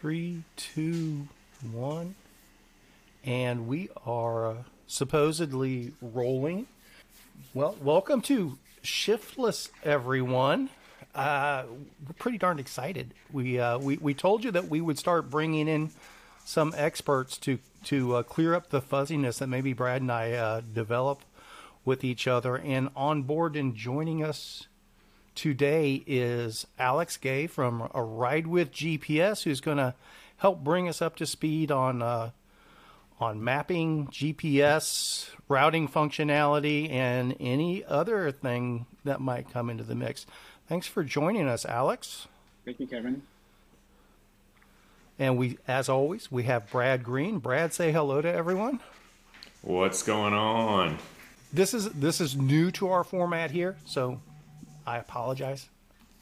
Three, two, one. And we are uh, supposedly rolling. Well, welcome to Shiftless, everyone. Uh, we're pretty darn excited. We, uh, we we told you that we would start bringing in some experts to to uh, clear up the fuzziness that maybe Brad and I uh, develop with each other. And on board and joining us today is Alex Gay from a Ride with GPS, who's going to help bring us up to speed on uh, on mapping, GPS, routing functionality, and any other thing that might come into the mix. Thanks for joining us, Alex. Thank you, Kevin. And we, as always, we have Brad Green. Brad, say hello to everyone. What's going on? This is this is new to our format here, so I apologize.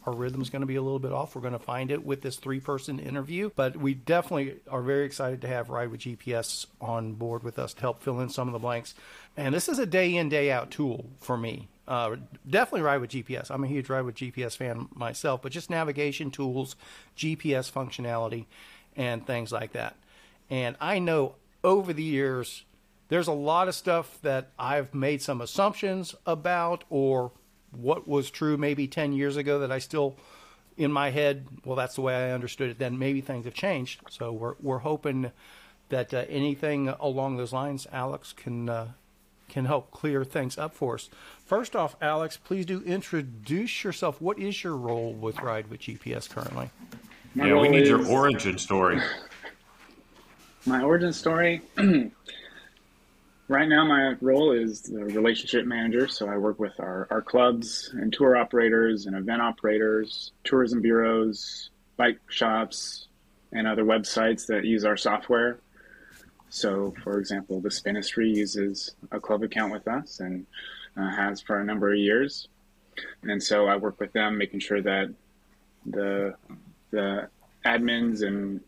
Our rhythm's going to be a little bit off. We're going to find it with this three person interview, but we definitely are very excited to have Ride with GPS on board with us to help fill in some of the blanks. And this is a day in, day out tool for me. Uh, definitely Ride with GPS. I'm a huge Ride with GPS fan myself, but just navigation tools, GPS functionality, and things like that. And I know over the years, there's a lot of stuff that I've made some assumptions about or what was true maybe 10 years ago that I still in my head, well, that's the way I understood it then. Maybe things have changed. So we're, we're hoping that uh, anything along those lines, Alex, can, uh, can help clear things up for us. First off, Alex, please do introduce yourself. What is your role with Ride with GPS currently? My yeah, we need is, your origin story. My origin story Right now, my role is the relationship manager. So I work with our, our clubs and tour operators and event operators, tourism bureaus, bike shops, and other websites that use our software. So, for example, the Spinistry uses a club account with us and uh, has for a number of years. And so I work with them, making sure that the the admins and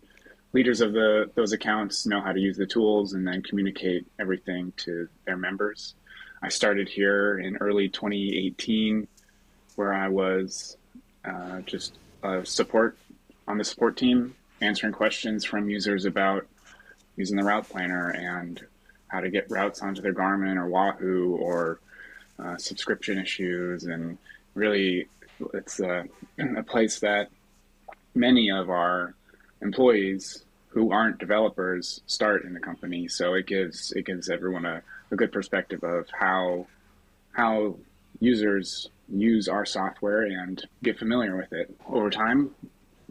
leaders of the those accounts know how to use the tools and then communicate everything to their members. I started here in early 2018, where I was uh, just a support on the support team, answering questions from users about using the route planner and how to get routes onto their Garmin or Wahoo or uh, subscription issues. And really, it's a, a place that many of our employees who aren't developers start in the company. So it gives it gives everyone a, a good perspective of how how users use our software and get familiar with it. Over time,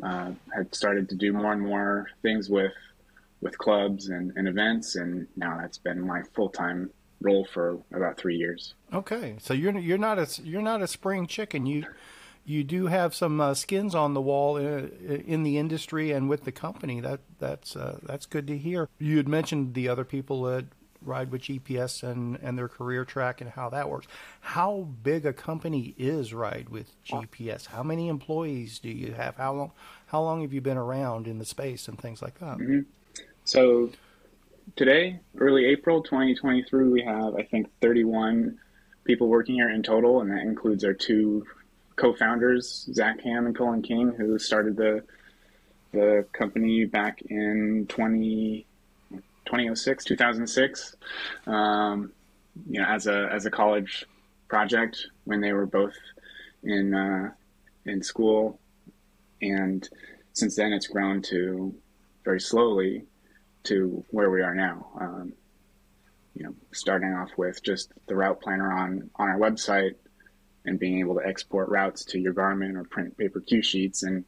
uh, I've started to do more and more things with with clubs and, and events, and now that's been my full time role for about three years. Okay, so you're you're not a you're not a spring chicken. You you do have some uh, skins on the wall in, uh, in, the industry and with the company. That that's uh, that's good to hear. You had mentioned the other people that ride with GPS and and their career track and how that works. How big a company is Ride with GPS? How many employees do you have? How long how long have you been around in the space and things like that? Mm-hmm. So today, early April 2023, we have I think 31 people working here in total, and that includes our two co-founders Zach Ham and Cullen King, who started the the company back in 20, 2006, 2006. Um, you know, as a as a college project when they were both in uh, in school, and since then it's grown to very slowly to where we are now. Um, you know, starting off with just the route planner on on our website, and being able to export routes to your Garmin or print paper cue sheets, and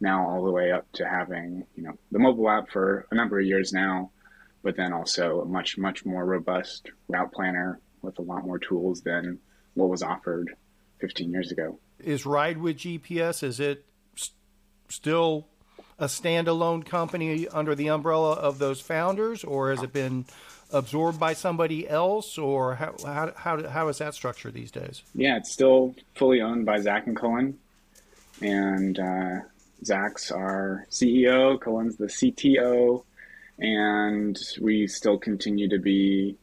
now all the way up to having you know the mobile app for a number of years now, but then also a much much more robust route planner with a lot more tools than what was offered 15 years ago. Is Ride with GPS is it st- still a standalone company under the umbrella of those founders, or has it been absorbed by somebody else, or how how how, how is that structured these days? Yeah, it's still fully owned by Zach and Cullen, and uh, Zach's our CEO, Cullen's the CTO, and we still continue to be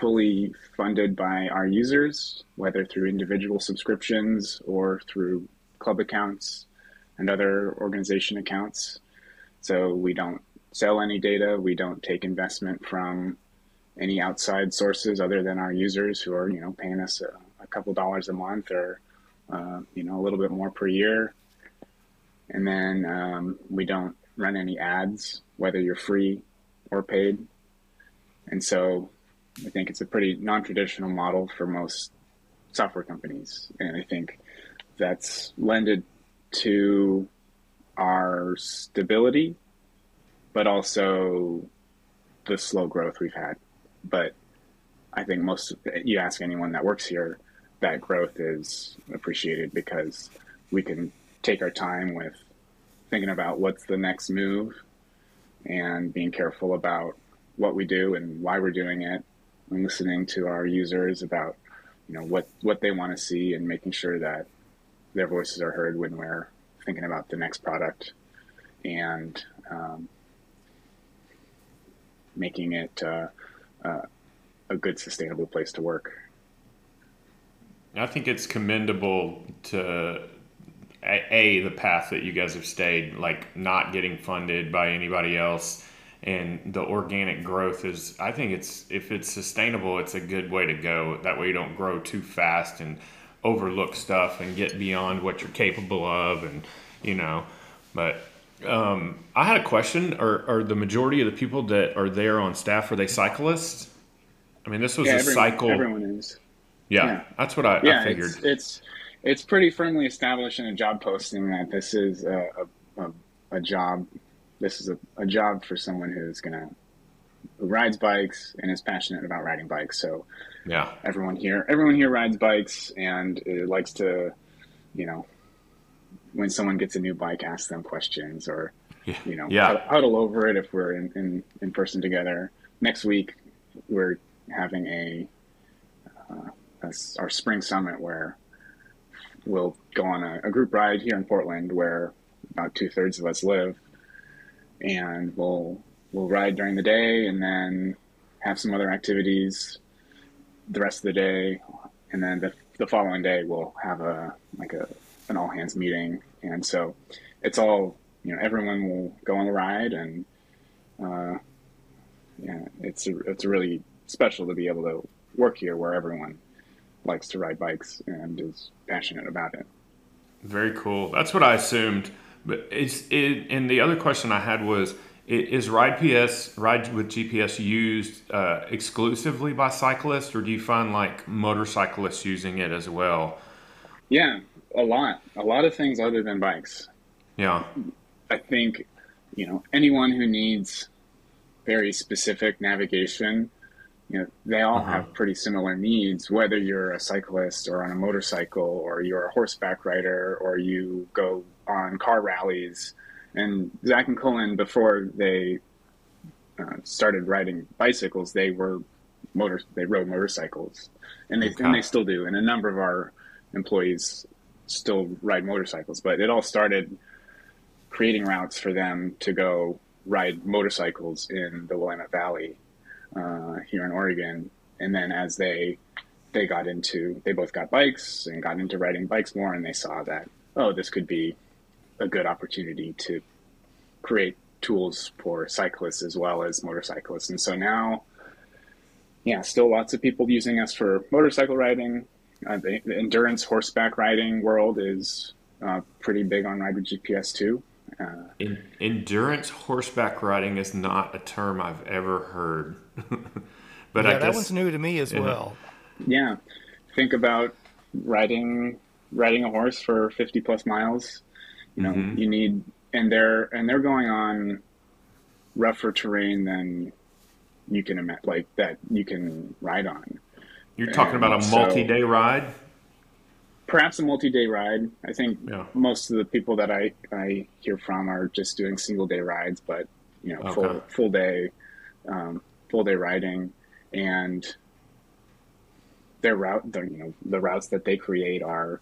fully funded by our users, whether through individual subscriptions or through club accounts and other organization accounts. So we don't sell any data. We don't take investment from any outside sources other than our users who are, you know, paying us a, a couple dollars a month or, uh, you know, a little bit more per year. And then um, we don't run any ads, whether you're free or paid. And so I think it's a pretty non-traditional model for most software companies. And I think that's lended to our stability, but also the slow growth we've had. But I think most, you ask anyone that works here, that growth is appreciated because we can take our time with thinking about what's the next move and being careful about what we do and why we're doing it and listening to our users about you know what what they want to see and making sure that their voices are heard when we're thinking about the next product and um, making it uh, uh, a good sustainable place to work. I think it's commendable to a the path that you guys have stayed like not getting funded by anybody else and the organic growth is i think it's if it's sustainable it's a good way to go. That way you don't grow too fast and overlook stuff and get beyond what you're capable of and you know but um, i had a question. Are, are the majority of the people that are there on staff are they cyclists? I mean this was yeah, a everyone, cycle. everyone is. Yeah, yeah. that's what i, yeah, I figured. it's, it's, it's pretty firmly established in a job posting that this is a, a, a job this is a, a job for someone who's gonna who rides bikes and is passionate about riding bikes. So yeah, everyone here everyone here rides bikes and likes to, you know, when someone gets a new bike, ask them questions or yeah. you know yeah. huddle over it if we're in, in, in person together. Next week we're having a, uh, a our spring summit where we'll go on a, a group ride here in Portland where about two thirds of us live and we'll we'll ride during the day and then have some other activities the rest of the day and then the, the following day we'll have a like a an all hands meeting. And so it's all you know everyone will go on the ride and uh, yeah it's a, it's really special to be able to work here where everyone likes to ride bikes and is passionate about it. Very cool. That's what i assumed. But it's it, and the other question I had was: Is Ride PS Ride with GPS used uh, exclusively by cyclists, or do you find like motorcyclists using it as well? Yeah, a lot, a lot of things other than bikes. Yeah, I think you know anyone who needs very specific navigation you know, they all uh-huh. have pretty similar needs, whether you're a cyclist or on a motorcycle or you're a horseback rider or you go on car rallies. And Zach and Cullen, before they uh, started riding bicycles, they were motor they rode motorcycles, and they okay. and they still do. And a number of our employees still ride motorcycles, but it all started creating routes for them to go ride motorcycles in the Willamette Valley uh, here in Oregon. And then as they they got into they both got bikes and got into riding bikes more, and they saw that oh this could be a good opportunity to create tools for cyclists as well as motorcyclists. And so now, yeah, still lots of people using us for motorcycle riding. Uh, the, the, endurance horseback riding world is uh, pretty big on Rider GPS too. Uh, In, endurance horseback riding is not a term I've ever heard, but yeah, I guess, that one's new to me as yeah. well. Yeah, think about riding riding a horse for 50 plus miles you know, mm-hmm. you need, and they're and they're going on rougher terrain than you can imagine, like that you can ride on. You're talking and about a multi-day so, ride. Perhaps a multi-day ride. I think yeah. most of the people that I, I hear from are just doing single-day rides, but you know, okay. full full day, um, full day riding, and their route, the, you know, the routes that they create are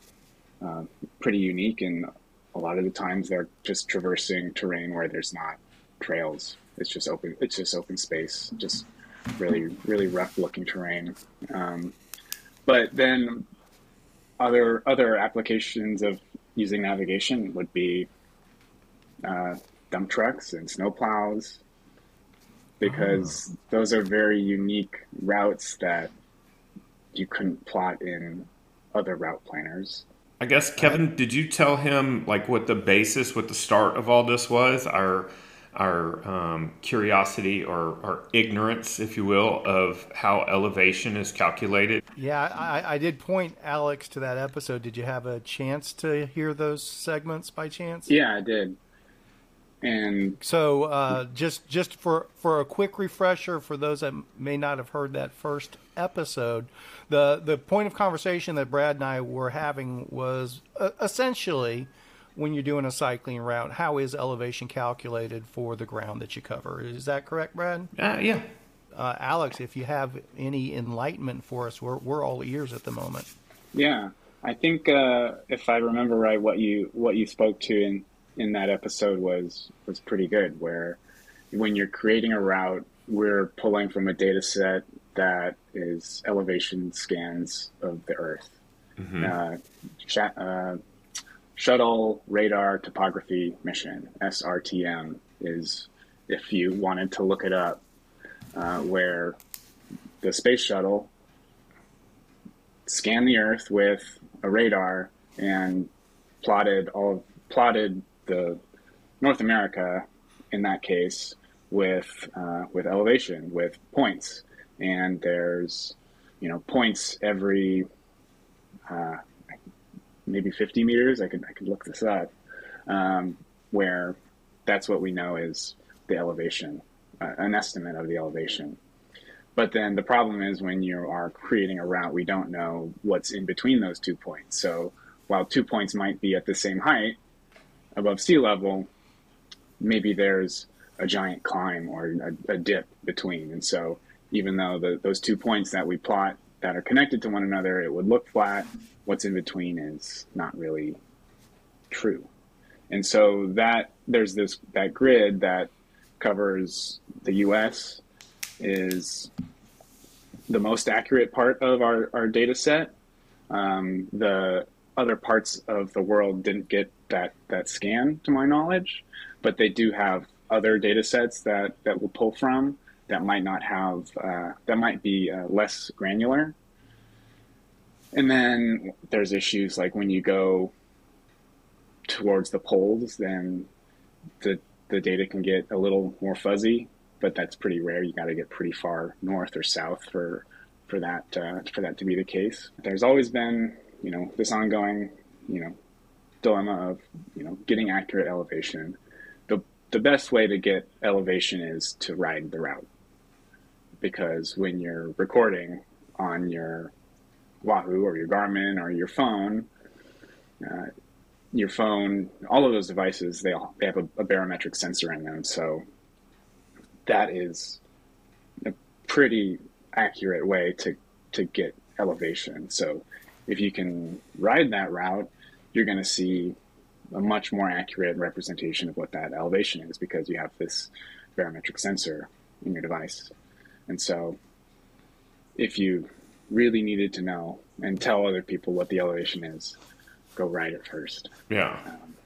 uh, pretty unique and a lot of the times they're just traversing terrain where there's not trails. It's just open. It's just open space. Just really, really rough looking terrain. Um, but then other other applications of using navigation would be uh, dump trucks and snow plows because those are very unique routes that you couldn't plot in other route planners. I guess Kevin, did you tell him like what the basis, what the start of all this was? Our our um, curiosity or our ignorance, if you will, of how elevation is calculated. Yeah, I, I did point Alex to that episode. Did you have a chance to hear those segments by chance? Yeah, I did. And So uh, just just for for a quick refresher for those that may not have heard that first episode, the the point of conversation that Brad and I were having was uh, essentially when you're doing a cycling route, how is elevation calculated for the ground that you cover? Is that correct, Brad? Uh, yeah. Uh, Alex, if you have any enlightenment for us, we're we're all ears at the moment. yeah, I think uh, if I remember right, what you what you spoke to in in that episode was was pretty good. Where when you're creating a route, we're pulling from a data set that is elevation scans of the Earth. Uh, cha- uh, shuttle radar topography mission SRTM is if you wanted to look it up, uh, where the space shuttle scanned the Earth with a radar and plotted all plotted the North America in that case with uh, with elevation with points, and there's you know points every uh, maybe 50 meters. I could I could look this up, um, where that's what we know is the elevation, uh, an estimate of the elevation. But then the problem is when you are creating a route, we don't know what's in between those two points. So while two points might be at the same height above sea level, maybe there's a giant climb or a, a dip between. And so even though the, those two points that we plot that are connected to one another, it would look flat. What's in between is not really true. And so that there's this that grid that covers the US is the most accurate part of our, our data set. Um, the other parts of the world didn't get that, that scan to my knowledge, but they do have other data sets that, that we'll pull from that might not have, uh, that might be uh, less granular. And then there's issues like when you go towards the poles, then the, the data can get a little more fuzzy but that's pretty rare. You got to get pretty far north or south for for that uh, for that to be the case. There's always been you know this ongoing you know dilemma of you know getting accurate elevation. The the best way to get elevation is to ride the route because when you're recording on your Wahoo or your Garmin or your phone. Uh, your phone, all of those devices, they all they have a, a barometric sensor in them, so that is a pretty accurate way to to get elevation. So if you can ride that route, you're going to see a much more accurate representation of what that elevation is because you have this barometric sensor in your device. And so if you really needed to know and tell other people what the elevation is, go ride it first. Yeah.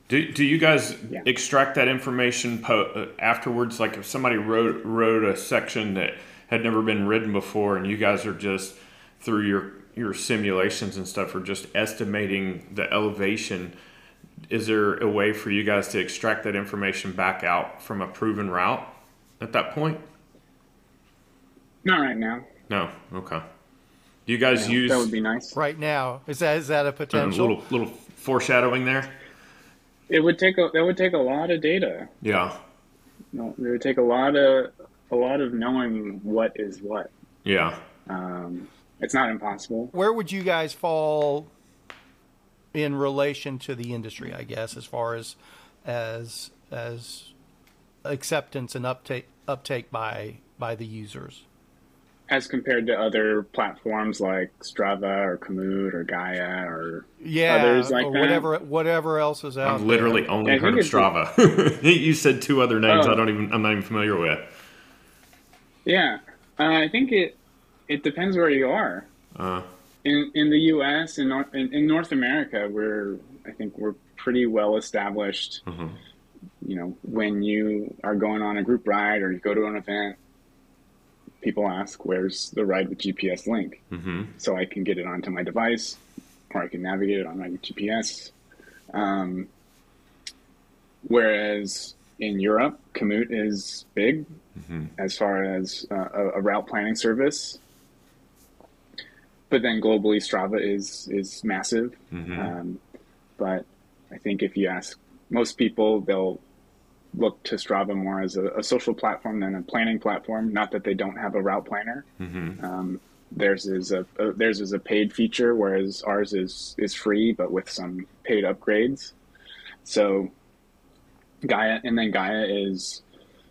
Do, do you guys Yeah. extract that information po- uh, afterwards? Like if somebody rode rode a section that had never been written before, and you guys are just through your your simulations and stuff are just estimating the elevation. Is there a way for you guys to extract that information back out from a proven route at that point? Not right now. No. Okay. Do you guys use that would be nice. Right now, is that is that a a potential? little little foreshadowing there? It would take a that would take a lot of data. Yeah. No, it would take a lot of a lot of knowing what is what. Yeah. Um, it's not impossible. Where would you guys fall in relation to the industry? I guess as far as as as acceptance and uptake uptake by by the users. As compared to other platforms like Strava or Komoot or Gaia or Yeah, Others like or that? whatever whatever else is out there. I've literally there. only I heard of Strava. you said two other names Oh. I don't even I'm not even familiar with. yeah, uh, I think it it depends where you are. Uh, In in the U.S. and North, in, in North America, we're I think we're pretty well established. Mhm. You know, when you are going on a group ride or you go to an event, people ask, "Where's the ride with GPS link?" Mm-hmm. So I can get it onto my device, or I can navigate it on my GPS. Um, whereas in Europe, Komoot is big Mm-hmm. as far as uh, a, a route planning service. But then globally, Strava is is massive. Mm-hmm. Um, but I think if you ask most people, they'll look to Strava more as a, a social platform than a planning platform. Not that they don't have a route planner. Mm-hmm. Um, theirs is a, a theirs is a paid feature, whereas ours is is free, but with some paid upgrades. So Gaia, and then Gaia is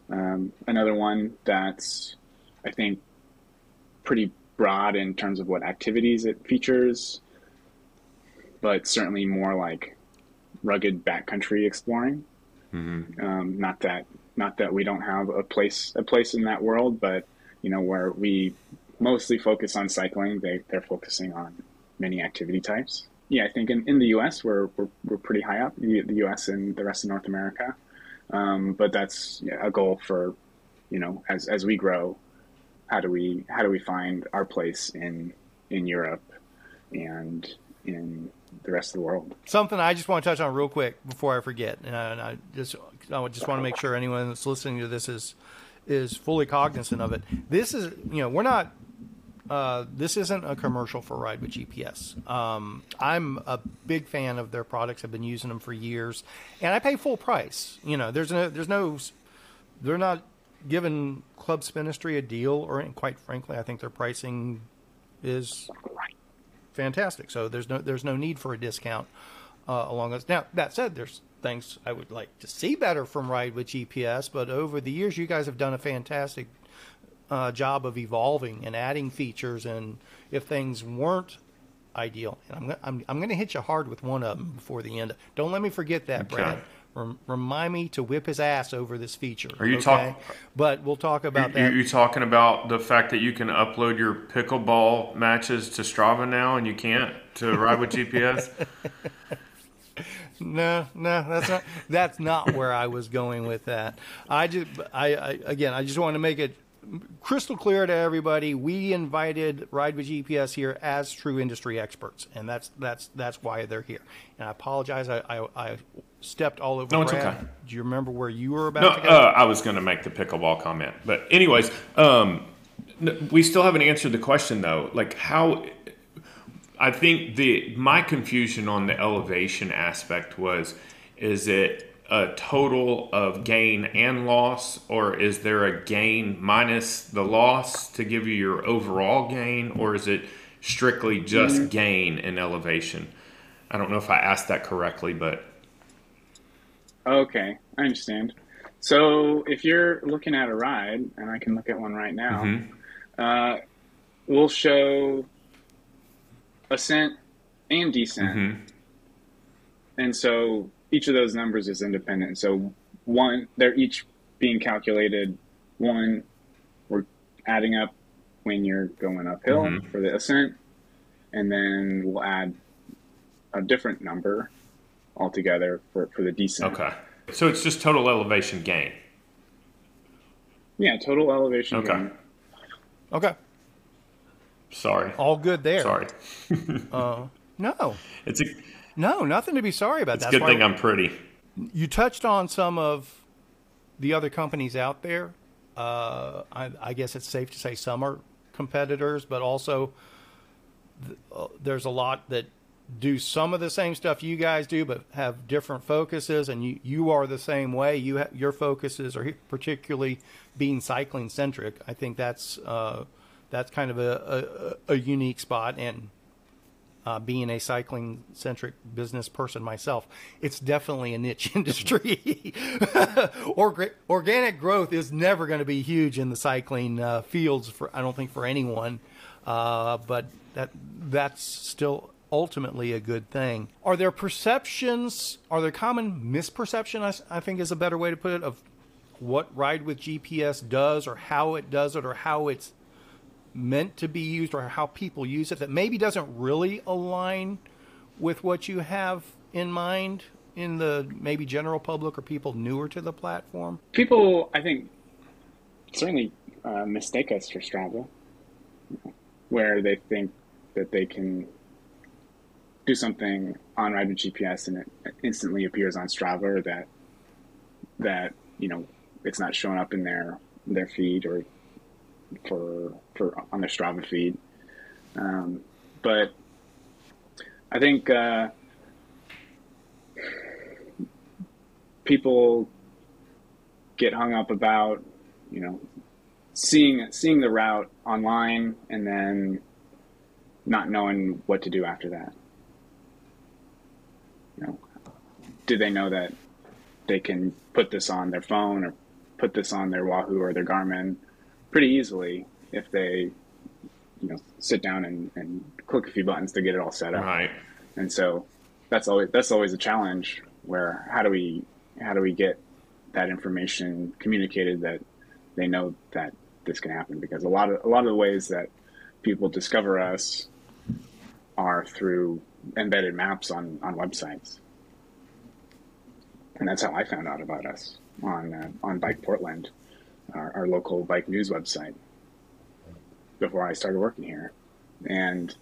um, another one that's I think pretty broad in terms of what activities it features, but certainly more like rugged backcountry exploring. Mm-hmm. Um, not that not that we don't have a place a place in that world, but you know where we mostly focus on cycling, they they're focusing on many activity types. Yeah, I think in, in the U.S. we're, we're we're pretty high up. The, U.S. and the rest of North America, um, but that's yeah, a goal for you know as as we grow. How do we how do we find our place in in Europe and in the rest of the world? Something I just want to touch on real quick before I forget, and I, just I just want to make sure anyone that's listening to this is is fully cognizant of it. This is you know we're not. Uh, this isn't a commercial for Ride with GPS. Um, I'm a big fan of their products. I've been using them for years, and I pay full price. You know, there's no, there's no, they're not giving Club Spinistry a deal, or quite frankly, I think their pricing is fantastic. So there's no there's no need for a discount uh, along those. Now that said, there's things I would like to see better from Ride with GPS, but over the years, you guys have done a fantastic uh, job of evolving and adding features. And if things weren't ideal, and I'm I'm, I'm going to hit you hard with one of them before the end. Don't let me forget that, Okay. Brad. Rem- remind me to whip his ass over this feature. Are you okay? talk- But we'll talk about You, that. you talking about the fact that you can upload your pickleball matches to Strava now, and you can't to ride with GPS? No, no, that's not that's not where I was going with that. I just I, I again I just want to make it crystal clear to everybody. We invited Ride with GPS here as true industry experts, and that's that's that's why they're here. And I apologize, I I, I stepped all over. No, it's Brad. okay. Do you remember where you were about No, to go? uh, I was going to make the pickleball comment, but anyways, um, we still haven't answered the question though. Like how, I think the my confusion on the elevation aspect was, is it a total of gain and loss, or is there a gain minus the loss to give you your overall gain, or is it strictly just gain and elevation? I don't know if I asked that correctly, but Okay, I understand. So if you're looking at a ride, and I can look at one right now, Mhm. uh, we'll show ascent and descent. Mhm. And so each of those numbers is independent. So one, they're each being calculated. One, we're adding up when you're going uphill Mhm. for the ascent, and then we'll add a different number altogether for, for the descent. okay. So it's just total elevation gain. Yeah, total elevation. Okay. gain. Okay, Sorry. all good there. Sorry. Uh, no, It's a, no, nothing to be sorry about. it's a That's good thing I'm pretty. you touched on some of the other companies out there. Uh, I, I guess it's safe to say some are competitors, but also th- uh, there's a lot that do some of the same stuff you guys do, but have different focuses. And you, you are the same way. You ha- your focuses are particularly being cycling centric. I think that's uh, that's kind of a, a, a unique spot and uh, being a cycling centric business person myself, it's definitely a niche industry. Orga- organic growth is never going to be huge in the cycling uh, fields for I don't think for anyone, uh, but that that's still ultimately a good thing. Are there perceptions? Are there common misperception? I think is a better way to put it of what Ride with GPS does, or how it does it, or how it's meant to be used or how people use it that maybe doesn't really align with what you have in mind in the maybe general public or people newer to the platform? People, I think, certainly uh, mistake us for Strava, where they think that they can do something on Ride with GPS and it instantly appears on Strava, or that that you know it's not showing up in their their feed or for for on their Strava feed. Um, but I think uh, people get hung up about you know seeing seeing the route online and then not knowing what to do after that. You know, do they know that they can put this on their phone or put this on their Wahoo or their Garmin pretty easily if they you know sit down and, and click a few buttons to get it all set up. Right. And so that's always that's always a challenge where how do we how do we get that information communicated that they know that this can happen because a lot of a lot of the ways that people discover us are through embedded maps on on websites and that's how I found out about us on uh, on Bike Portland, our, our, local bike news website, before I started working here. And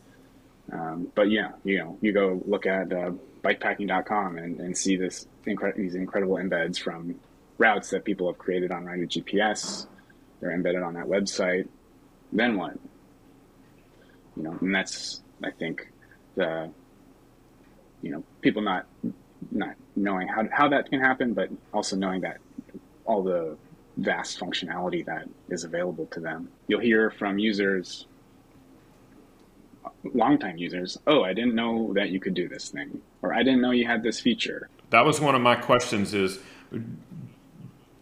um, but yeah, you know, you go look at uh, bikepacking.com and, and see this incre- these incredible embeds from routes that people have created on Rider GPS. They're embedded on that website. Then what? You know, and that's I think the you know people not not knowing how how that can happen, but also knowing that all the vast functionality that is available to them. You'll hear from users, longtime users, oh, I didn't know that you could do this thing, or I didn't know you had this feature. That was one of my questions is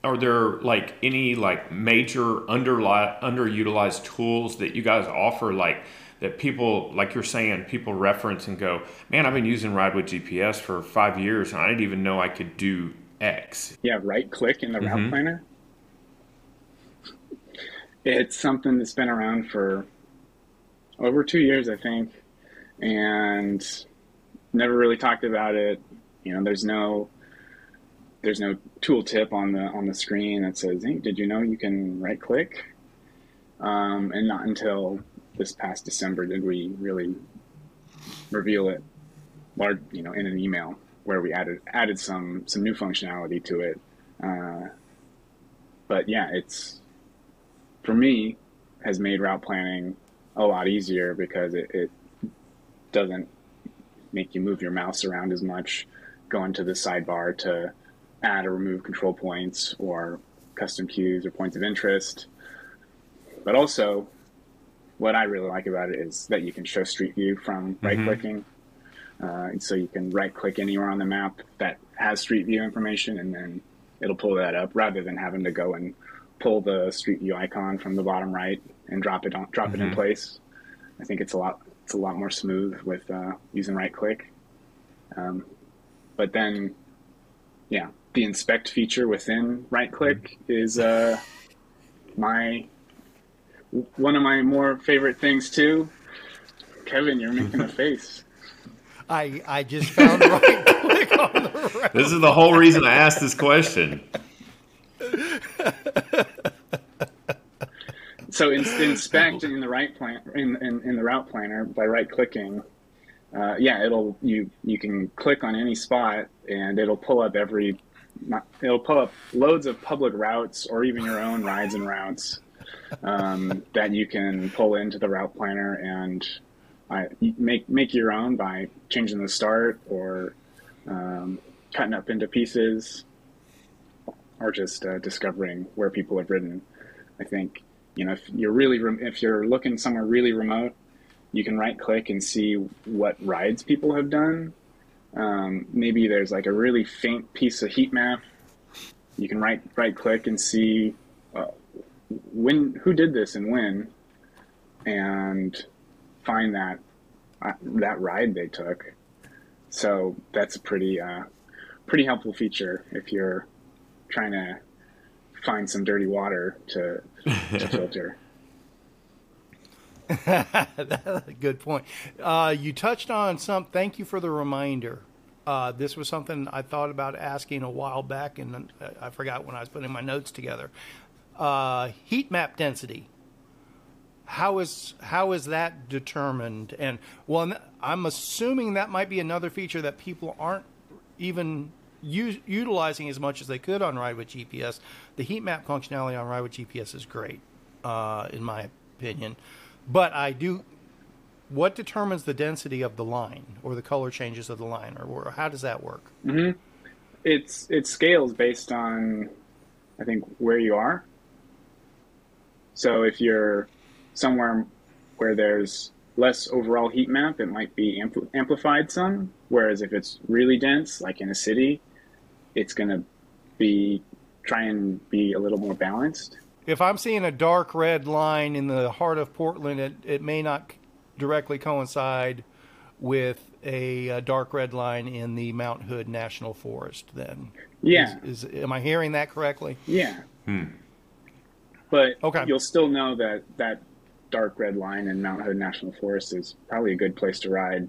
are there like any like major underli- underutilized tools that you guys offer like that people, like you're saying, people reference and go, man, I've been using Ride with GPS for five years and I didn't even know I could do X. Yeah, right click in the mm-hmm. route planner. It's something that's been around for over two years, I think, and never really talked about it. You know, there's no there's no tooltip on the on the screen that says, "Hey, did you know you can right click?" Um, and not until this past December did we really reveal it, large, you know, in an email where we added added some some new functionality to it. Uh, but yeah, it's for me has made route planning a lot easier because it, it doesn't make you move your mouse around as much, go into the sidebar to add or remove control points or custom cues or points of interest. But also, what I really like about it is that you can show Street View from right clicking. Mm-hmm. Uh, so you can right click anywhere on the map that has Street View information, and then it'll pull that up rather than having to go and pull the Street View icon from the bottom right and drop it on drop mm-hmm. it in mm-hmm. place. I think it's a lot it's a lot more smooth with uh, using right click. Um, but then, yeah, the inspect feature within right click is uh, my one of my more favorite things too. Kevin, you're making a face. I I just found right click on the route. This is the whole reason I asked this question. so in, inspect in the right plan in, in, in the route planner by right clicking. Uh, yeah, it'll you you can click on any spot and it'll pull up every it'll pull up loads of public routes or even your own rides and routes um, that you can pull into the route planner and uh, make make your own by changing the start or um, cutting up into pieces or just uh, discovering where people have ridden. I think you know if you're really re- if you're looking somewhere really remote, you can right click and see what rides people have done. Um, maybe there's like a really faint piece of heat map. You can right right click and see uh, when who did this and when, and find that uh, that ride they took. So that's a pretty uh, pretty helpful feature if you're trying to find some dirty water to, to filter. Good point. Uh, you touched on some. Thank you for the reminder. Uh, this was something I thought about asking a while back, and I forgot when I was putting my notes together. Uh, heat map density. How is how is that determined? And well, I'm assuming that might be another feature that people aren't even utilizing as much as they could on Ride with GPS. The heat map functionality on Ride with GPS is great, uh, in my opinion. But I do what determines the density of the line or the color changes of the line or, or how does that work mm-hmm. it's it scales based on i think where you are so if you're somewhere where there's less overall heat map it might be ampl- amplified some whereas if it's really dense like in a city it's going to be try and be a little more balanced if i'm seeing a dark red line in the heart of portland it, it may not directly coincide with a, a, dark red line in the Mount Hood National Forest. Then, yeah, is, is am I hearing that correctly? Yeah, hmm. but okay. you'll still know that that dark red line in Mount Hood National Forest is probably a good place to ride,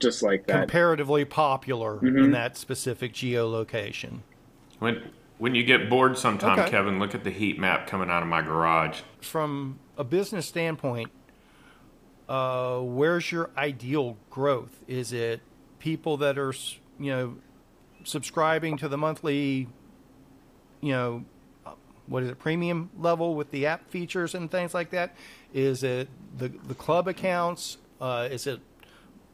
just like that. Comparatively popular mm-hmm. in that specific geolocation. When when you get bored sometime, okay. Kevin, look at the heat map coming out of my garage. From a business standpoint, uh, where's your ideal growth? Is it people that are, you know, subscribing to the monthly, you know, uh, what is it, premium level with the app features and things like that? Is it the the club accounts? Uh, is it?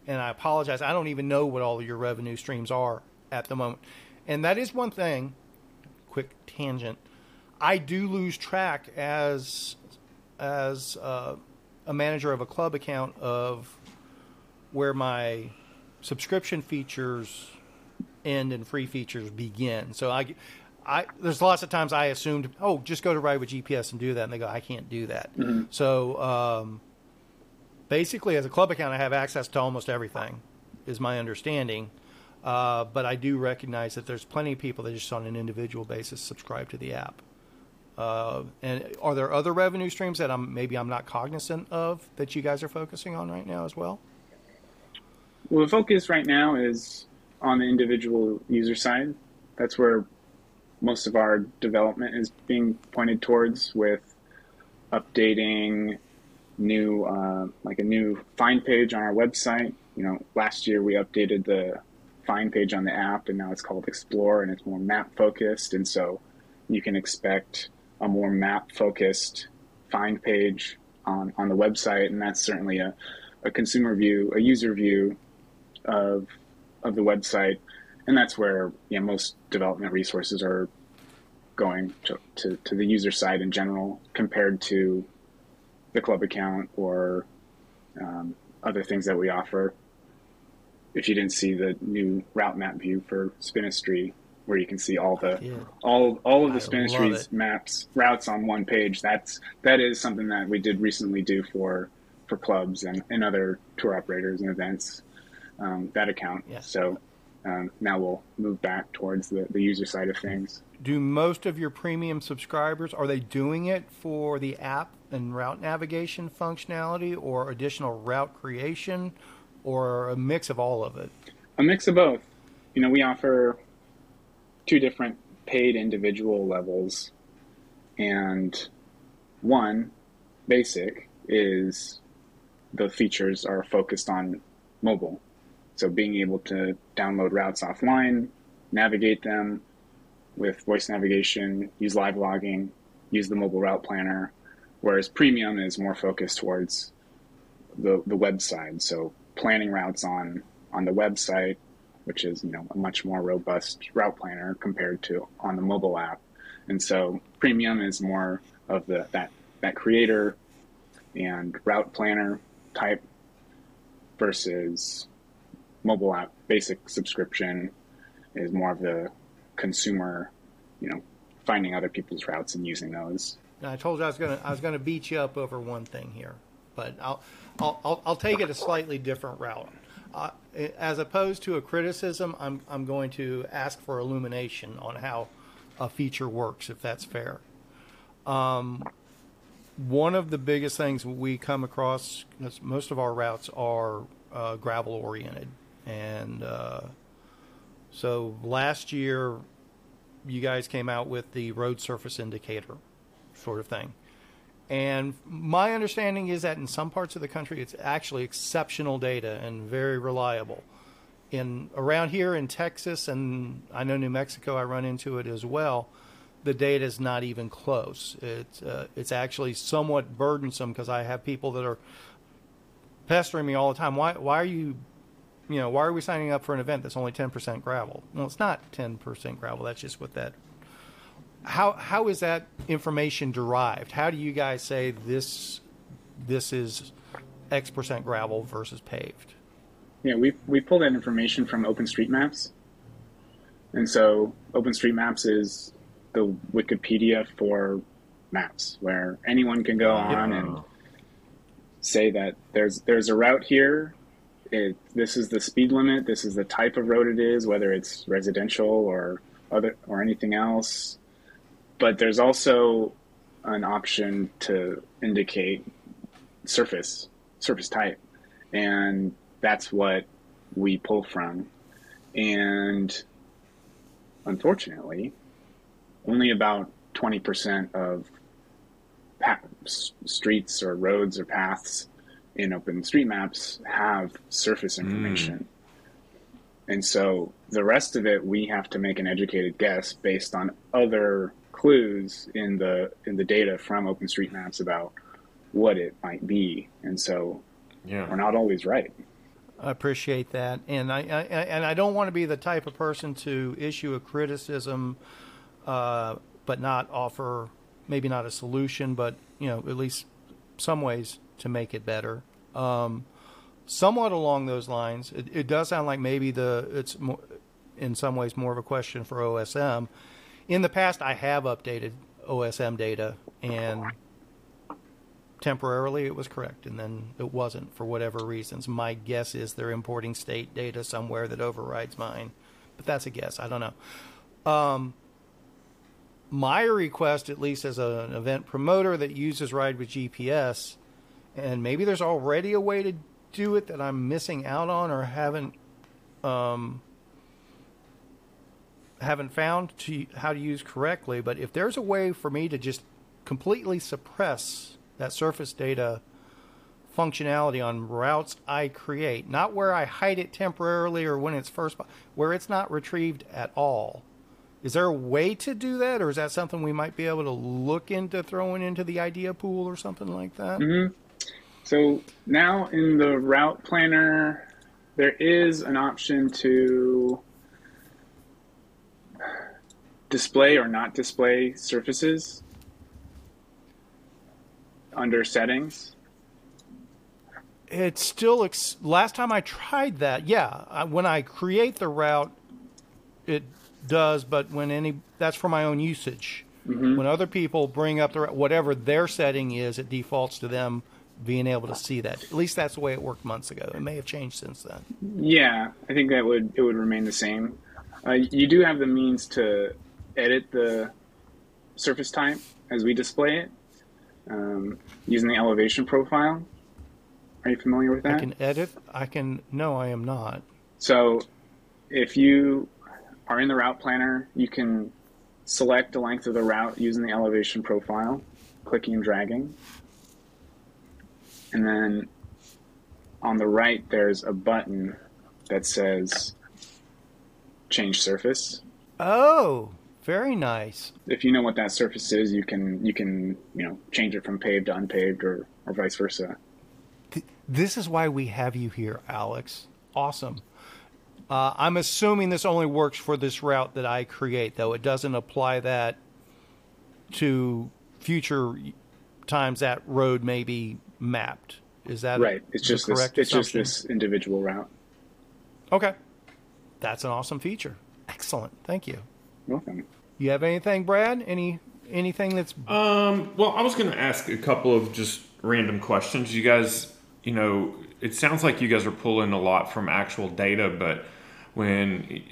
And I apologize, I don't even know what all of your revenue streams are at the moment. And that is one thing. Quick tangent. I do lose track as as uh, a manager of a club account of where my subscription features end and free features begin. So I, I there's lots of times I assumed, oh, just go to Ride with GPS and do that, and they go, I can't do that. Mm-hmm. So um, basically, as a club account, I have access to almost everything, is my understanding. Uh, but I do recognize that there's plenty of people that just on an individual basis subscribe to the app. Uh, and are there other revenue streams that I'm maybe I'm not cognizant of that you guys are focusing on right now as well? Well, the focus right now is on the individual user side. That's where most of our development is being pointed towards with updating new uh, like a new find page on our website. You know, last year we updated the find page on the app, and now it's called Explore, and it's more map focused, and so you can expect a more map focused find page on, on the website. And that's certainly a, a consumer view, a user view of, of the website. And that's where you know, most development resources are going to, to, to the user side in general compared to the club account or um, other things that we offer. If you didn't see the new route map view for Spinistry, where you can see all the yeah. all all of the Spinistry's maps routes on one page. That's that is something that we did recently do for for clubs and, and other tour operators and events. Um, that account. Yeah. So um, now we'll move back towards the, the user side of things. Do most of your premium subscribers are they doing it for the app and route navigation functionality, or additional route creation, or a mix of all of it? A mix of both. You know, we offer two different paid individual levels. And one, basic, is the features are focused on mobile. So being able to download routes offline, navigate them with voice navigation, use live logging, use the mobile route planner. Whereas premium is more focused towards the, the website. So planning routes on on the website, which is you know a much more robust route planner compared to on the mobile app. And so premium is more of the that that creator and route planner type versus mobile app basic subscription is more of the consumer, you know, finding other people's routes and using those. I told you I was gonna I was gonna beat you up over one thing here, but I'll I'll I'll take it a slightly different route. Uh, as opposed to a criticism, I'm, I'm going to ask for illumination on how a feature works, if that's fair. Um, one of the biggest things we come across, most of our routes are uh, gravel oriented, and uh, So last year, you guys came out with the road surface indicator sort of thing. And my understanding is that in some parts of the country, it's actually exceptional data and very reliable. In around here in Texas and I know New Mexico, I run into it as well. The data is not even close. It's uh, it's actually somewhat burdensome because I have people that are pestering me all the time. Why why are you you know, why are we signing up for an event that's only 10% gravel? Well, it's not 10% gravel. That's just what that. How how is that information derived? How do you guys say this this is X percent gravel versus paved? Yeah, we we pull that information from OpenStreetMaps, and so OpenStreetMaps is the Wikipedia for maps, where anyone can go on and say that there's there's a route here it, this is the speed limit, this is the type of road it is, whether it's residential or other or anything else. But there's also an option to indicate surface surface type, and that's what we pull from. And unfortunately, only about 20% of streets or roads or paths in OpenStreetMaps have surface information. Mm. And so the rest of it, we have to make an educated guess based on other clues in the in the data from OpenStreetMaps about what it might be. And so yeah. we're not always right. I appreciate that, and I, I, and I don't want to be the type of person to issue a criticism, uh, but not offer maybe not a solution, but you know at least some ways to make it better. Um, somewhat along those lines, it, it, does sound like maybe the it's more, in some ways more of a question for OSM. In the past, I have updated OSM data, and temporarily it was correct, and then it wasn't for whatever reasons. My guess is they're importing state data somewhere that overrides mine, but that's a guess. I don't know. Um, my request, at least as an event promoter that uses Ride with GPS, and maybe there's already a way to do it that I'm missing out on or haven't um, haven't found to how to use correctly. But if there's a way for me to just completely suppress that surface data functionality on routes I create, not where I hide it temporarily or when it's first, where it's not retrieved at all. Is there a way to do that, or is that something we might be able to look into throwing into the idea pool or something like that? Mm-hmm. So now in the route planner, there is an option to display or not display surfaces under settings. It's still ex- last time I tried that. Yeah, I, when I create the route, it does. But when any that's for my own usage. Mm-hmm. When other people bring up the whatever their setting is, it defaults to them being able to see that. At least that's the way it worked months ago. It may have changed since then. Yeah, I think that would it would remain the same. Uh, you do have the means to edit the surface type as we display it um, using the elevation profile. Are you familiar with that? I can edit. I can. No, I am not. So, if you are in the route planner, you can select the length of the route using the elevation profile, clicking and dragging. And then on the right, there's a button that says change surface. Oh, very nice. If you know what that surface is, you can you can you know change it from paved to unpaved or or vice versa. This is why we have you here, Alex. Awesome. Uh, I'm assuming this only works for this route that I create, though. It doesn't apply that to future times that road may be mapped. Is that right? It's just this. It's just this individual route. Okay, that's an awesome feature. Excellent. Thank you. Welcome. You have anything, Brad? Any anything that's um? Well, I was going to ask a couple of just random questions. You guys, you know, it sounds like you guys are pulling a lot from actual data, but when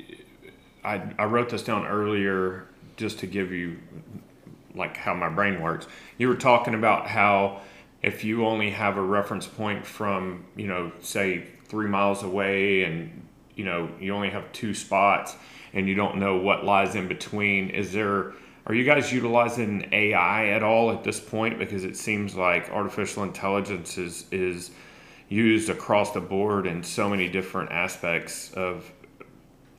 I, I wrote this down earlier just to give you like how my brain works. You were talking about how if you only have a reference point from you know say three miles away and you know you only have two spots and you don't know what lies in between. Is there are you guys utilizing AI at all at this point? Because it seems like artificial intelligence is is used across the board in so many different aspects of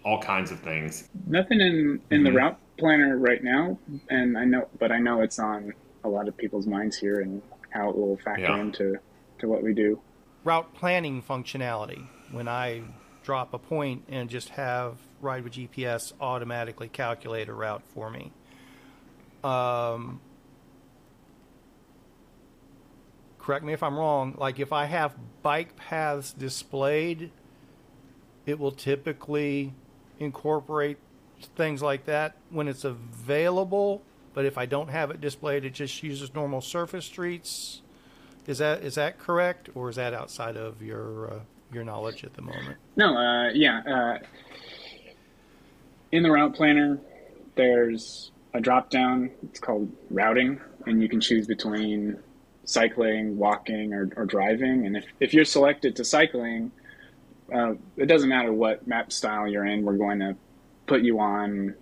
all kinds of things. Nothing in in the mm-hmm. route planner right now, and I know, but I know it's on a lot of people's minds here and how it will factor Yeah. into to what we do. route planning functionality when I drop a point and just have Ride with GPS automatically calculate a route for me. Um, correct me if I'm wrong. Like if I have bike paths displayed, it will typically incorporate things like that when it's available. But if I don't have it displayed, it just uses normal surface streets. Is that is that correct, or is that outside of your uh, your knowledge at the moment? No, uh, yeah. Uh, in the route planner, there's a drop down. It's called routing, and you can choose between cycling, walking, or, or driving. And if, if you're selected to cycling, uh, it doesn't matter what map style you're in, we're going to put you on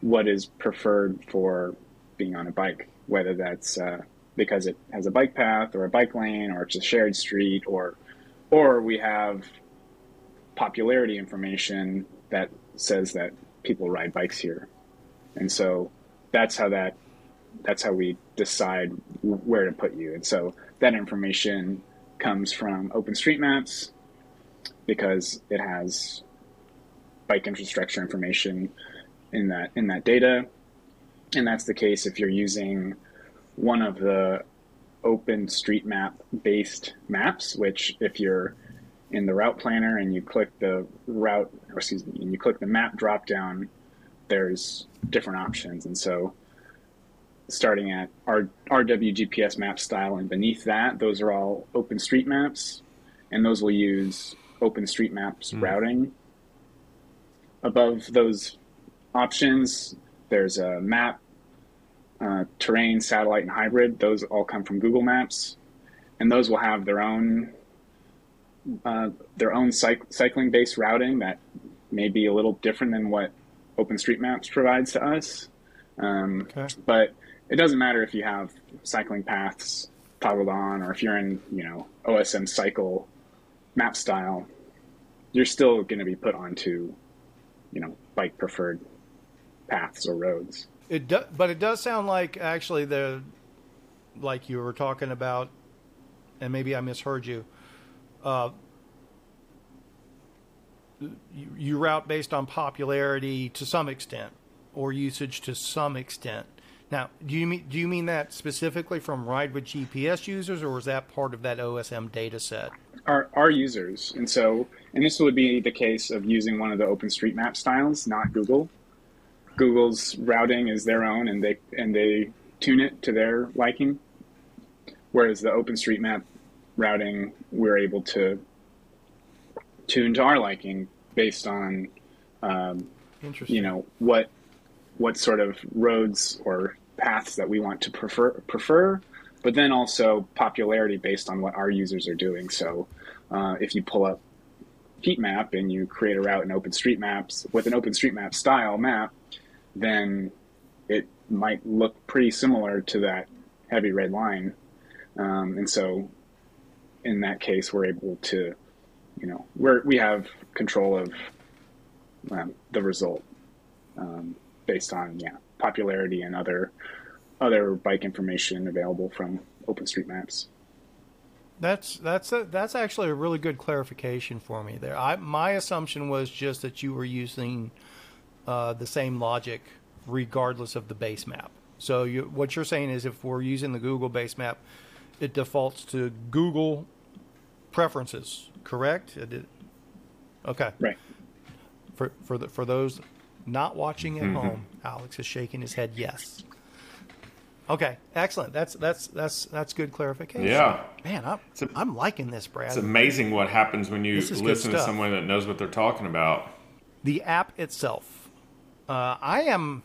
what is preferred for being on a bike, whether that's uh, because it has a bike path or a bike lane or it's a shared street or or we have popularity information that says that people ride bikes here. And so that's how that that's how we decide where to put you. And so that information comes from openstreetmaps because it has bike infrastructure information in that in that data. And that's the case if you're using one of the OpenStreetMap based maps, which if you're in the route planner and you click the route, or excuse me, and you click the map drop down, there's different options. And so starting at our RWGPS map style and beneath that, those are all open street maps and those will use Open Street OpenStreetMaps routing. Above those options, there's a map uh, terrain, satellite, and hybrid. Those all come from Google Maps, and those will have their own uh, their own cyc- cycling-based routing that may be a little different than what OpenStreetMaps provides to us. Um, Okay. But it doesn't matter if you have cycling paths toggled on, or if you're in you know OSM cycle map style, you're still going to be put onto you know bike preferred paths or roads. It do, but it does sound like actually the like you were talking about, and maybe I misheard you. Uh, you, route based on popularity to some extent, or usage to some extent. Now, do you mean do you mean that specifically from Ride with GPS users, or is that part of that OSM data set? our, our users. And so, and this would be the case of using one of the OpenStreetMap styles, not Google. Google's routing is their own, and they and they tune it to their liking. Whereas the OpenStreetMap routing, we're able to tune to our liking based on, um, you know, what what sort of roads or paths that we want to prefer prefer, but then also popularity based on what our users are doing. So, uh, if you pull up heat map and you create a route in OpenStreetMaps with an OpenStreetMap style map, then it might look pretty similar to that heavy red line. Um, and so, in that case, we're able to, you know, we're, we have control of um, the result um, based on yeah popularity and other other bike information available from OpenStreetMaps. That's that's a, that's actually a really good clarification for me there. I my assumption was just that you were using uh, the same logic regardless of the base map. So you, what you're saying is if we're using the Google base map, it defaults to Google preferences, correct? Did- okay. Right. For for the, for those not watching at home, Alex is shaking his head yes. Okay, excellent. That's that's that's that's good clarification. Yeah. Man, I'm, a- I'm liking this, Brad. It's amazing what happens when you This is good listen to someone that knows what they're talking about. the app itself. Uh, I am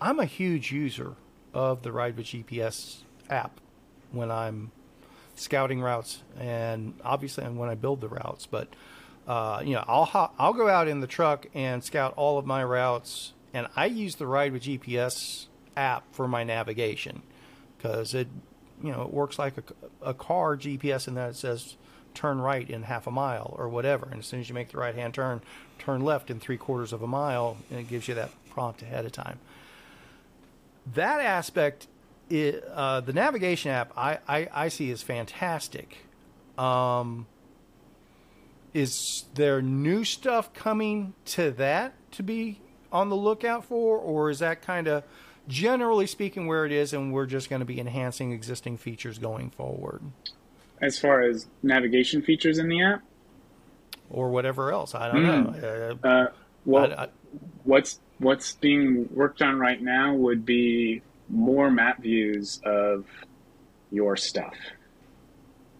I'm a huge user of the Ride with GPS app when I'm scouting routes and obviously when I build the routes. But uh, you know, I'll I'll go out in the truck and scout all of my routes, and I use the Ride with GPS app for my navigation because it, you know, it works like a, a car GPS in that it says turn right in half a mile or whatever, and as soon as you make the right hand turn, turn left in three quarters of a mile, and it gives you that prompt ahead of time. That aspect, i uh, the navigation app, I, I, I see is fantastic. Um, is there new stuff coming to that to be on the lookout for, or is that kind of generally speaking where it is, and we're just going to be enhancing existing features going forward? As far as navigation features in the app, or whatever else, I don't know. Uh, uh, well, I- I- what's what's being worked on right now would be more map views of your stuff.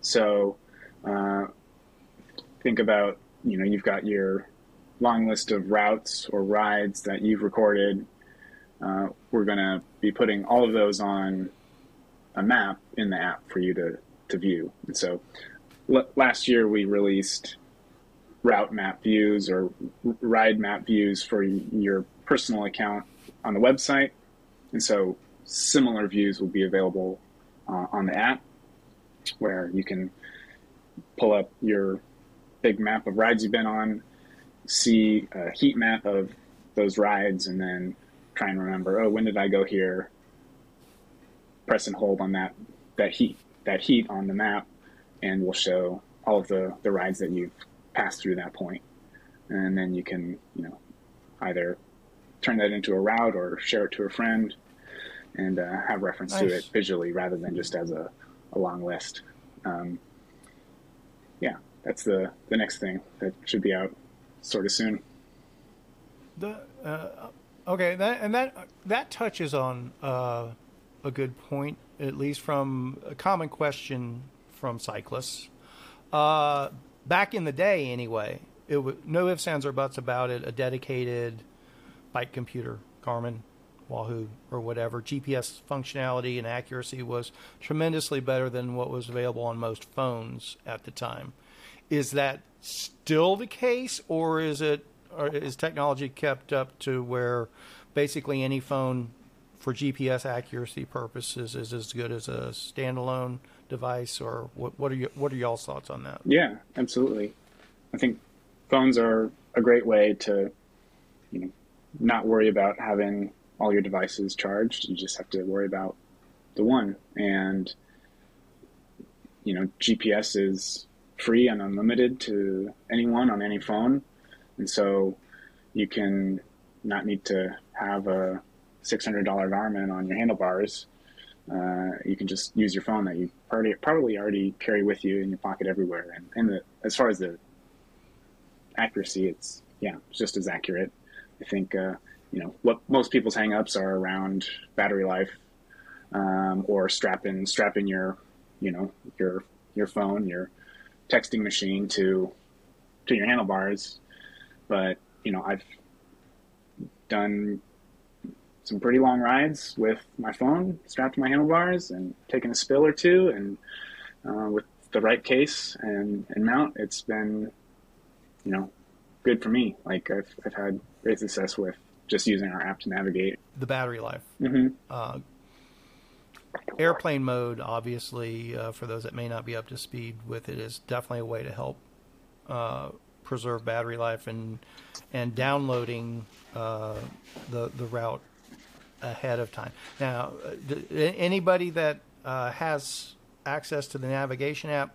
So uh, think about you know you've got your long list of routes or rides that you've recorded. Uh, we're going to be putting all of those on a map in the app for you to to view. And so last year we released route map views or ride map views for your personal account on the website. And so similar views will be available uh, on the app where you can pull up your big map of rides you've been on, see a heat map of those rides, and then try and remember, oh, when did I go here? Press and hold on that that heat that heat on the map, and we'll show all of the the rides that you've passed through that point, and then you can you know either turn that into a route or share it to a friend, and uh, have reference to it visually rather than just as a, a long list. Um, yeah, that's the the next thing that should be out sort of soon. The uh, okay, that and that that touches on uh, a good point, at least from a common question from cyclists. Uh, back in the day, anyway, it was no ifs, ands, or buts about it. A dedicated bike computer, Garmin, Wahoo, or whatever, GPS functionality and accuracy was tremendously better than what was available on most phones at the time. Is that still the case, or is it, or is technology kept up to where basically any phone for GPS accuracy purposes is as good as a standalone device, or what? What are you, what are y'all's thoughts on that? Yeah, absolutely. I think phones are a great way to, you know, not worry about having all your devices charged. You just have to worry about the one. And, you know, GPS is free and unlimited to anyone on any phone. And so you can not need to have a $600 Garmin on your handlebars. Uh, you can just use your phone that you probably, probably already carry with you in your pocket everywhere. And, and the, as far as the accuracy, it's yeah, it's just as accurate. I think uh, you know what most people's hangups are around battery life um, or strapping strapping your you know your your phone, your texting machine to to your handlebars. But you know I've done some pretty long rides with my phone strapped to my handlebars and taken a spill or two and uh, with the right case and, and mount it's been you know good for me like I've, I've had great success with just using our app to navigate The battery life. hmm Uh, airplane mode, obviously, uh, for those that may not be up to speed with it, is definitely a way to help uh, preserve battery life and and downloading uh, the the route ahead of time. Now, uh, d- anybody that uh, has access to the navigation app,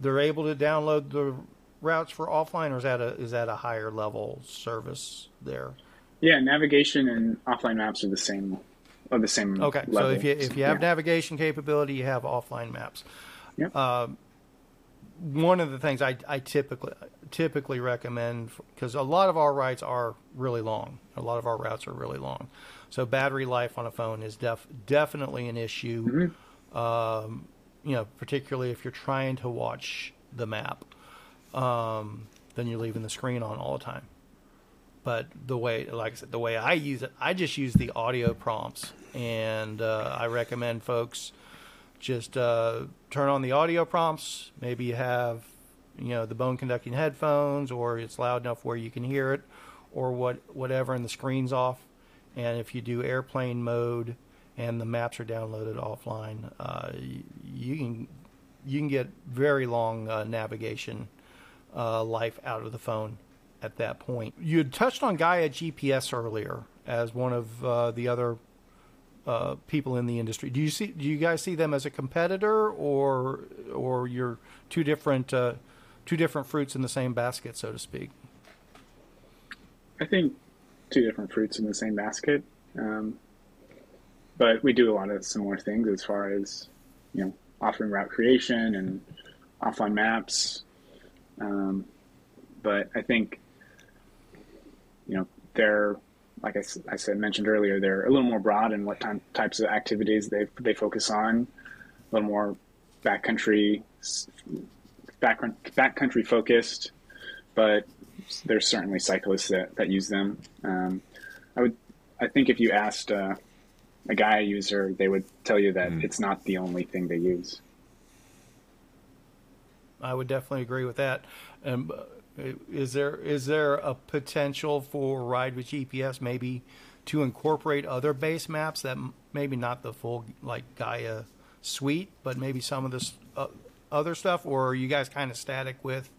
they're able to download the routes for offline, or is that a is that a higher level service there? yeah navigation and offline maps are the same are the same Okay, so if you if you have Yeah. navigation capability, you have offline maps. Yep. Um, one of the things I, I typically typically recommend because a lot of our rides are really long. A lot of our routes are really long, so battery life on a phone is def, definitely an issue. Um, you know, particularly if you're trying to watch the map, um, then you're leaving the screen on all the time. But the way, like I said, the way I use it, I just use the audio prompts, and uh, I recommend folks just uh, turn on the audio prompts. Maybe you have, you know the bone conducting headphones, or it's loud enough where you can hear it, or what whatever, and the screen's off. And if you do airplane mode and the maps are downloaded offline, uh, you can you can get very long uh, navigation uh, life out of the phone at that point. You had touched on Gaia GPS earlier as one of uh, the other uh, people in the industry. Do you see? Do you guys see them as a competitor, or or you're two different uh, two different fruits in the same basket, so to speak? I think two different fruits in the same basket, um, but we do a lot of similar things as far as you know offering route creation and offline maps. Um, but I think you know they're like I, I, said mentioned earlier, they're a little more broad in what time, types of activities they they focus on, a little more backcountry back backcountry focused, but there's certainly cyclists that, that use them. Um, I would I think if you asked uh, a Gaia user, they would tell you that mm. it's not the only thing they use. I would definitely agree with that. Um, is there is there a potential for Ride with GPS maybe to incorporate other base maps that maybe not the full like Gaia suite, but maybe some of this uh, other stuff, or are you guys kind of static with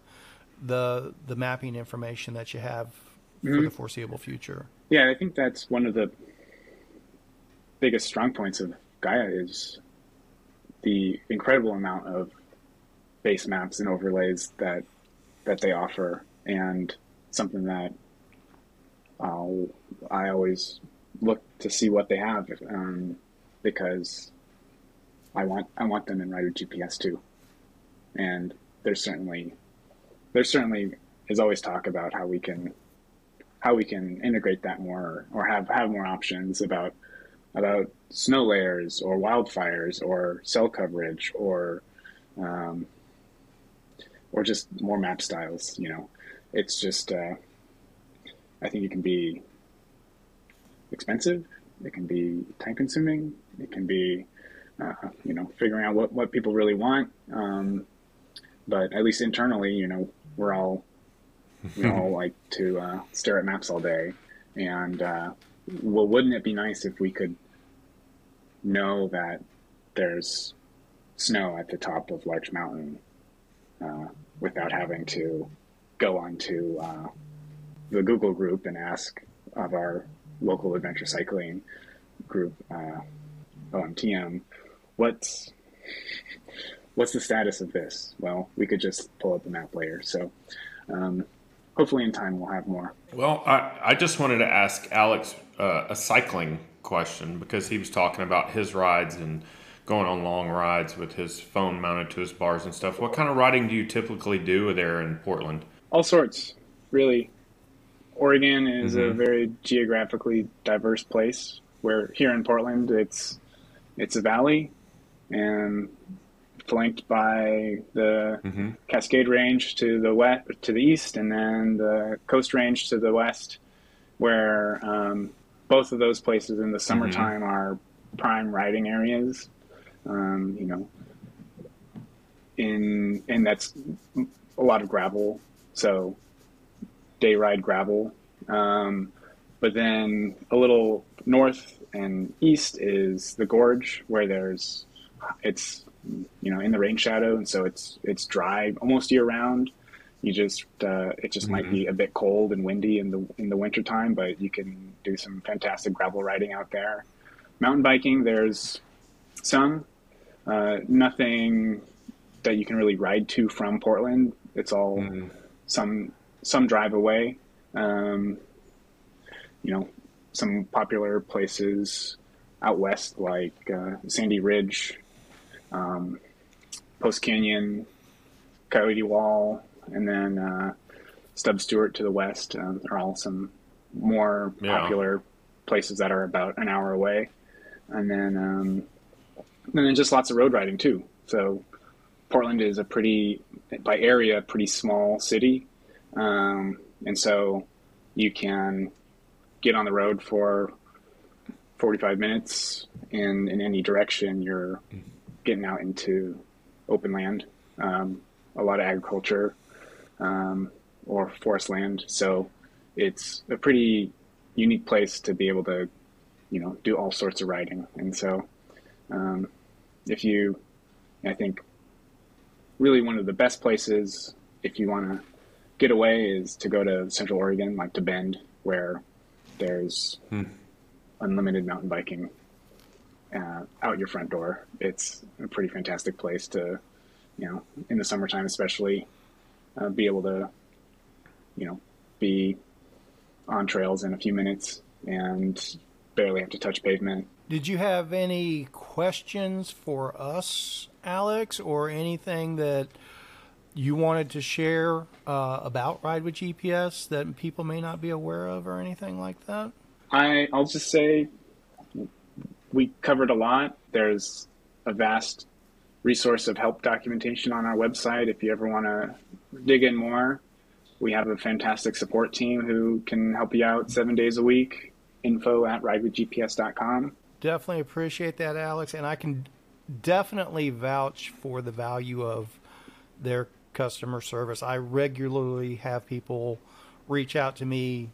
the the mapping information that you have mm-hmm. for the foreseeable future? Yeah, I think that's one of the biggest strong points of Gaia is the incredible amount of base maps and overlays that that they offer, and something that I'll, I always look to see what they have um, because I want I want them in Rider GPS too, and there's certainly there's certainly is always talk about how we can how we can integrate that more or have have more options about about snow layers or wildfires or cell coverage or um, or just more map styles. You know, it's just uh, I think it can be expensive. It can be time consuming. It can be uh, you know figuring out what what people really want. Um, but at least internally, you know, we're all we all like to uh, stare at maps all day. And uh, well, wouldn't it be nice if we could know that there's snow at the top of Larch Mountain uh, without having to go onto uh, the Google group and ask of our local adventure cycling group, uh, OMTM, what's what's the status of this? Well, we could just pull up the map layer. So um, hopefully in time we'll have more. Well, I, I just wanted to ask Alex uh, a cycling question because he was talking about his rides and going on long rides with his phone mounted to his bars and stuff. What kind of riding do you typically do there in Portland? All sorts, really. Oregon is mm-hmm. a very geographically diverse place. Where here in Portland, it's it's a valley, and flanked by the mm-hmm. Cascade Range to the west, to the east, and then the Coast Range to the west, where um, both of those places in the mm-hmm. summertime mm-hmm. are prime riding areas. Um, you know, in and that's a lot of gravel, so day ride gravel. Um, but then a little north and east is the gorge, where there's it's you know in the rain shadow, and so it's it's dry almost year round. You just uh, it just mm-hmm. might be a bit cold and windy in the in the wintertime, but you can do some fantastic gravel riding out there. Mountain biking, there's some uh, nothing that you can really ride to from Portland. It's all mm-hmm. some some drive away. Um, you know, some popular places out west like uh, Sandy Ridge, um, Post Canyon, Coyote Wall, and then uh, Stub Stewart to the west um, are all some more yeah. popular places that are about an hour away. And then um, and then just lots of road riding too. So Portland is a pretty, by area, pretty small city, um, and so you can get on the road for 45 minutes in in any direction. You're getting out into open land, um, a lot of agriculture, um, or forest land. So it's a pretty unique place to be able to, you know, do all sorts of riding. And so um, if you, I think, really one of the best places if you want to get away is to go to Central Oregon, like to Bend, where there's hmm. unlimited mountain biking uh, out your front door. It's a pretty fantastic place to, you know, in the summertime especially, uh, be able to, you know, be on trails in a few minutes and barely have to touch pavement. Did you have any questions for us, Alex, or anything that you wanted to share uh, about Ride with GPS that people may not be aware of, or anything like that? I I'll just say we covered a lot. There's a vast resource of help documentation on our website if you ever want to dig in more. We have a fantastic support team who can help you out seven days a week. Info at ridewithgps.com. Definitely appreciate that, Alex. And I can definitely vouch for the value of their customer service. I regularly have people reach out to me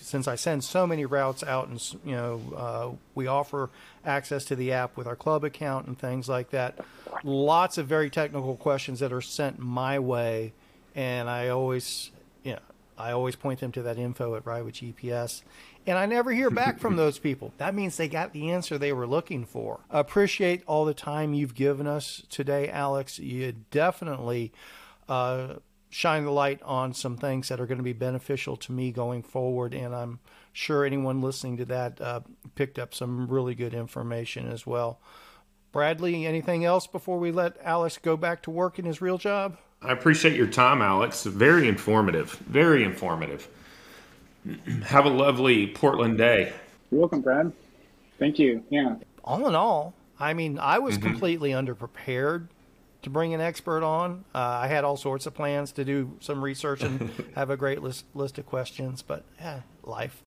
since I send so many routes out, and you know, uh, we offer access to the app with our club account and things like that. Lots of very technical questions that are sent my way, and I always, you know, I always point them to that info at with GPS. And I never hear back from those people. That means they got the answer they were looking for. Appreciate all the time you've given us today, Alex. You definitely uh, shine the light on some things that are going to be beneficial to me going forward. And I'm sure anyone listening to that uh, picked up some really good information as well. Bradley, anything else before we let Alex go back to work in his real job? I appreciate your time, Alex. Very informative. Very informative. Have a lovely Portland day. You're welcome, Brad. Thank you. Yeah. All in all, I mean, I was mm-hmm. completely underprepared to bring an expert on. Uh, I had all sorts of plans to do some research and have a great list list of questions, but yeah, life